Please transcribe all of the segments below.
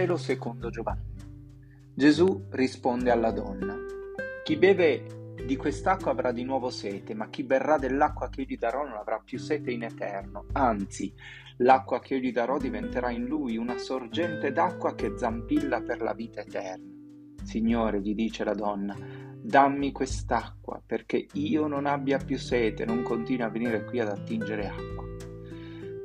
Vangelo secondo Giovanni. Gesù risponde alla donna, chi beve di quest'acqua avrà di nuovo sete, ma chi berrà dell'acqua che io gli darò non avrà più sete in eterno, anzi, l'acqua che io gli darò diventerà in lui una sorgente d'acqua che zampilla per la vita eterna. Signore, gli dice la donna, dammi quest'acqua perché io non abbia più sete, non continui a venire qui ad attingere acqua.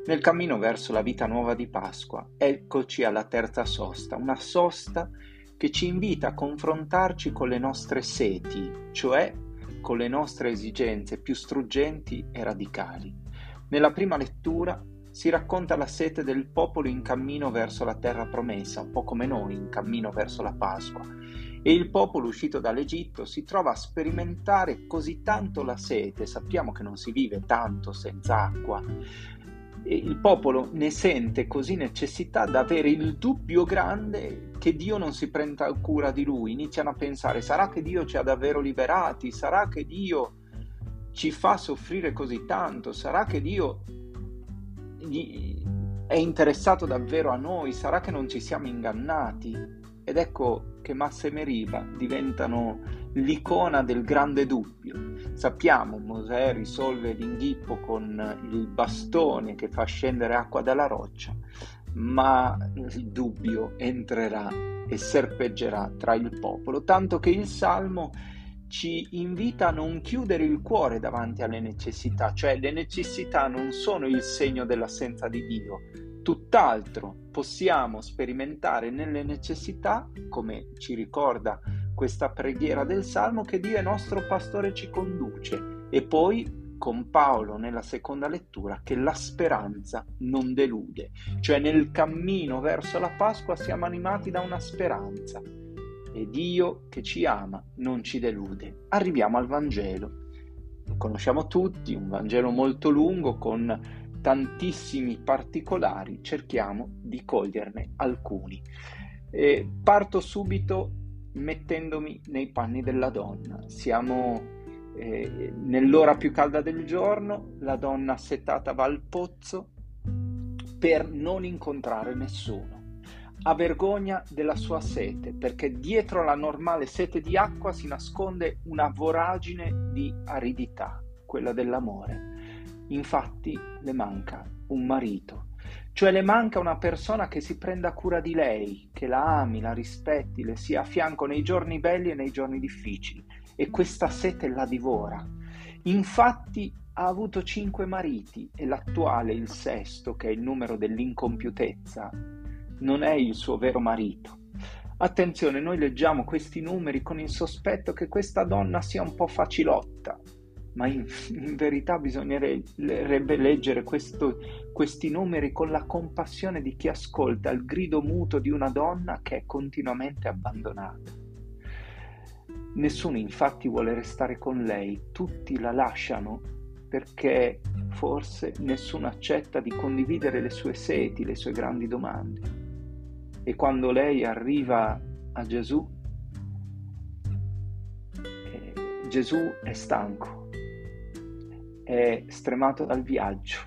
Nel cammino verso la vita nuova di Pasqua, eccoci alla terza sosta, una sosta che ci invita a confrontarci con le nostre seti, cioè con le nostre esigenze più struggenti e radicali. Nella prima lettura si racconta la sete del popolo in cammino verso la terra promessa, un po' come noi in cammino verso la Pasqua. E il popolo uscito dall'Egitto si trova a sperimentare così tanto la sete, sappiamo che non si vive tanto senza acqua, il popolo ne sente così necessità da avere il dubbio grande che Dio non si prenda cura di lui. Iniziano a pensare, sarà che Dio ci ha davvero liberati? Sarà che Dio ci fa soffrire così tanto? Sarà che Dio è interessato davvero a noi? Sarà che non ci siamo ingannati? Ed ecco che Massa e Meriba diventano l'icona del grande dubbio. Sappiamo, Mosè risolve l'inghippo con il bastone che fa scendere acqua dalla roccia, ma il dubbio entrerà e serpeggerà tra il popolo, tanto che il Salmo ci invita a non chiudere il cuore davanti alle necessità, cioè le necessità non sono il segno dell'assenza di Dio, tutt'altro possiamo sperimentare nelle necessità, come ci ricorda questa preghiera del Salmo, che Dio è nostro pastore ci conduce e poi con Paolo nella seconda lettura che la speranza non delude, cioè nel cammino verso la Pasqua siamo animati da una speranza e Dio che ci ama non ci delude. Arriviamo al Vangelo. Lo conosciamo tutti, un Vangelo molto lungo con tantissimi particolari, cerchiamo di coglierne alcuni. E parto subito mettendomi nei panni della donna. Siamo eh, nell'ora più calda del giorno, la donna assetata va al pozzo per non incontrare nessuno. Ha vergogna della sua sete, perché dietro la normale sete di acqua si nasconde una voragine di aridità, quella dell'amore. Infatti le manca un marito, cioè le manca una persona che si prenda cura di lei, che la ami, la rispetti, le sia a fianco nei giorni belli e nei giorni difficili. E questa sete la divora. Infatti ha avuto cinque mariti e l'attuale, il sesto, che è il numero dell'incompiutezza, non è il suo vero marito. Attenzione, noi leggiamo questi numeri con il sospetto che questa donna sia un po' facilotta, ma in, in verità bisognerebbe leggere questo, questi numeri con la compassione di chi ascolta il grido muto di una donna che è continuamente abbandonata. Nessuno infatti vuole restare con lei, tutti la lasciano perché forse nessuno accetta di condividere le sue seti, le sue grandi domande. E quando lei arriva a Gesù, eh, Gesù è stanco, è stremato dal viaggio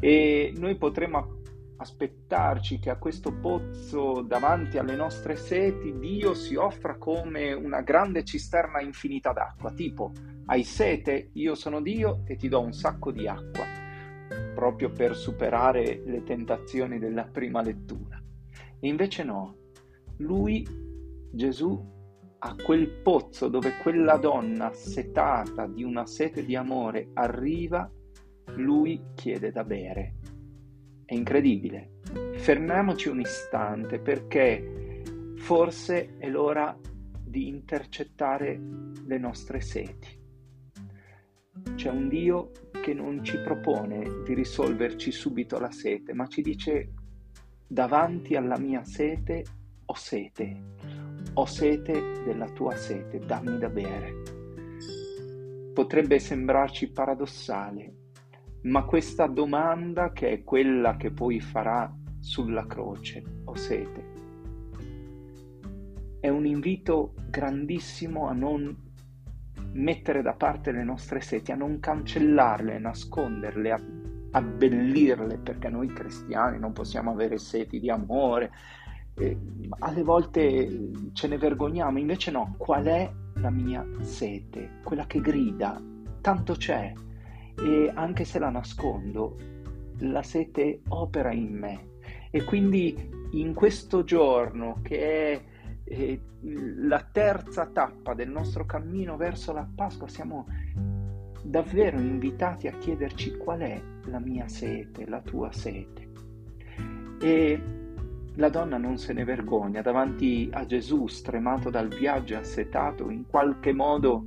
e noi potremmo aspettarci che a questo pozzo davanti alle nostre seti Dio si offra come una grande cisterna infinita d'acqua, tipo hai sete, io sono Dio e ti do un sacco di acqua, proprio per superare le tentazioni della prima lettura. E invece no, lui, Gesù, a quel pozzo dove quella donna setata di una sete di amore arriva, lui chiede da bere. È incredibile. Fermiamoci un istante perché forse è l'ora di intercettare le nostre seti. C'è un Dio che non ci propone di risolverci subito la sete, ma ci dice davanti alla mia sete ho sete ho sete della tua sete, dammi da bere. Potrebbe sembrarci paradossale, ma questa domanda, che è quella che poi farà sulla croce, ho sete, è un invito grandissimo a non mettere da parte le nostre seti, a non cancellarle, nasconderle, a abbellirle, perché noi cristiani non possiamo avere seti di amore, eh, alle volte ce ne vergogniamo, invece no, qual è la mia sete? Quella che grida, tanto c'è e anche se la nascondo, la sete opera in me e quindi in questo giorno che è eh, la terza tappa del nostro cammino verso la Pasqua siamo davvero invitati a chiederci qual è la mia sete, la tua sete. E la donna non se ne vergogna davanti a Gesù, stremato dal viaggio, assetato, in qualche modo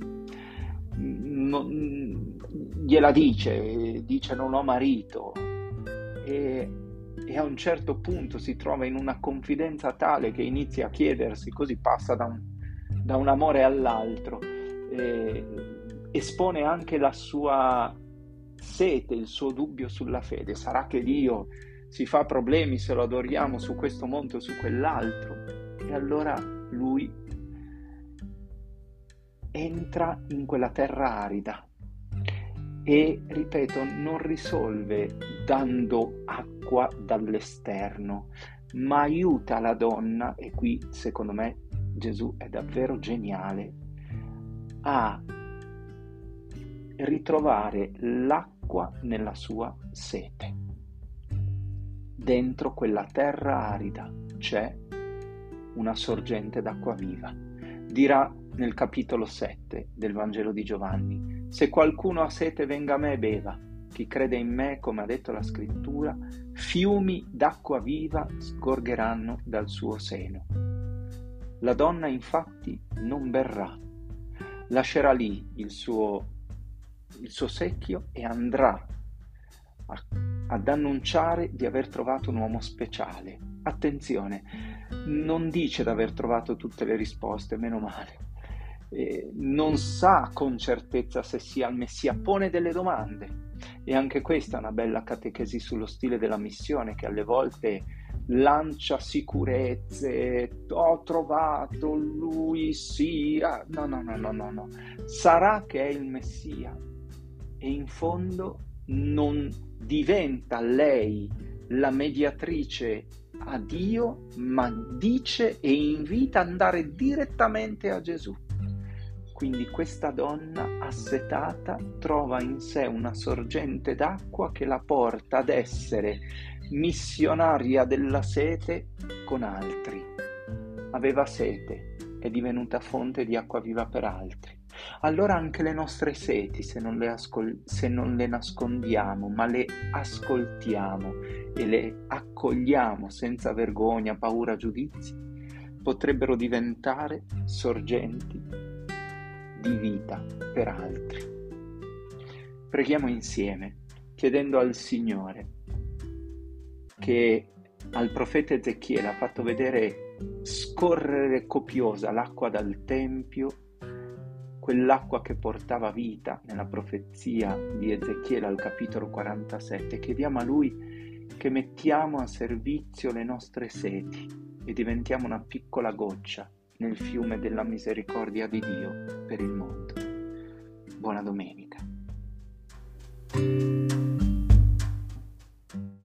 non, gliela dice, dice non ho marito e, e, a un certo punto si trova in una confidenza tale che inizia a chiedersi, così passa da un, da un amore all'altro, e, espone anche la sua sete, il suo dubbio sulla fede. Sarà che Dio si fa problemi se lo adoriamo su questo monte o su quell'altro? E allora lui entra in quella terra arida e, ripeto, non risolve dando acqua dall'esterno, ma aiuta la donna, e qui secondo me Gesù è davvero geniale, a ritrovare l'acqua nella sua sete. Dentro quella terra arida c'è una sorgente d'acqua viva. Dirà nel capitolo 7 del Vangelo di Giovanni, se qualcuno ha sete venga a me e beva, chi crede in me, come ha detto la scrittura, fiumi d'acqua viva scorgeranno dal suo seno. La donna infatti non berrà, lascerà lì il suo, il suo secchio e andrà a, ad annunciare di aver trovato un uomo speciale. Attenzione, non dice di aver trovato tutte le risposte, meno male. Eh, non sa con certezza se sia il Messia, pone delle domande. E anche questa è una bella catechesi sullo stile della missione che alle volte lancia sicurezze, ho trovato lui, sì, ah, no, no, no, no, no, no, sarà che è il Messia e in fondo non diventa lei la mediatrice a Dio, ma dice e invita ad andare direttamente a Gesù. Quindi questa donna assetata trova in sé una sorgente d'acqua che la porta ad essere missionaria della sete con altri. Aveva sete, è divenuta fonte di acqua viva per altri. Allora anche le nostre seti, se non le, ascol- se non le nascondiamo, ma le ascoltiamo e le accogliamo senza vergogna, paura, giudizi, potrebbero diventare sorgenti di vita per altri. Preghiamo insieme, chiedendo al Signore che al profeta Ezechiele ha fatto vedere scorrere copiosa l'acqua dal Tempio, quell'acqua che portava vita nella profezia di Ezechiele al capitolo 47. Chiediamo a Lui che mettiamo a servizio le nostre seti e diventiamo una piccola goccia nel fiume della misericordia di Dio per il mondo. Buona domenica.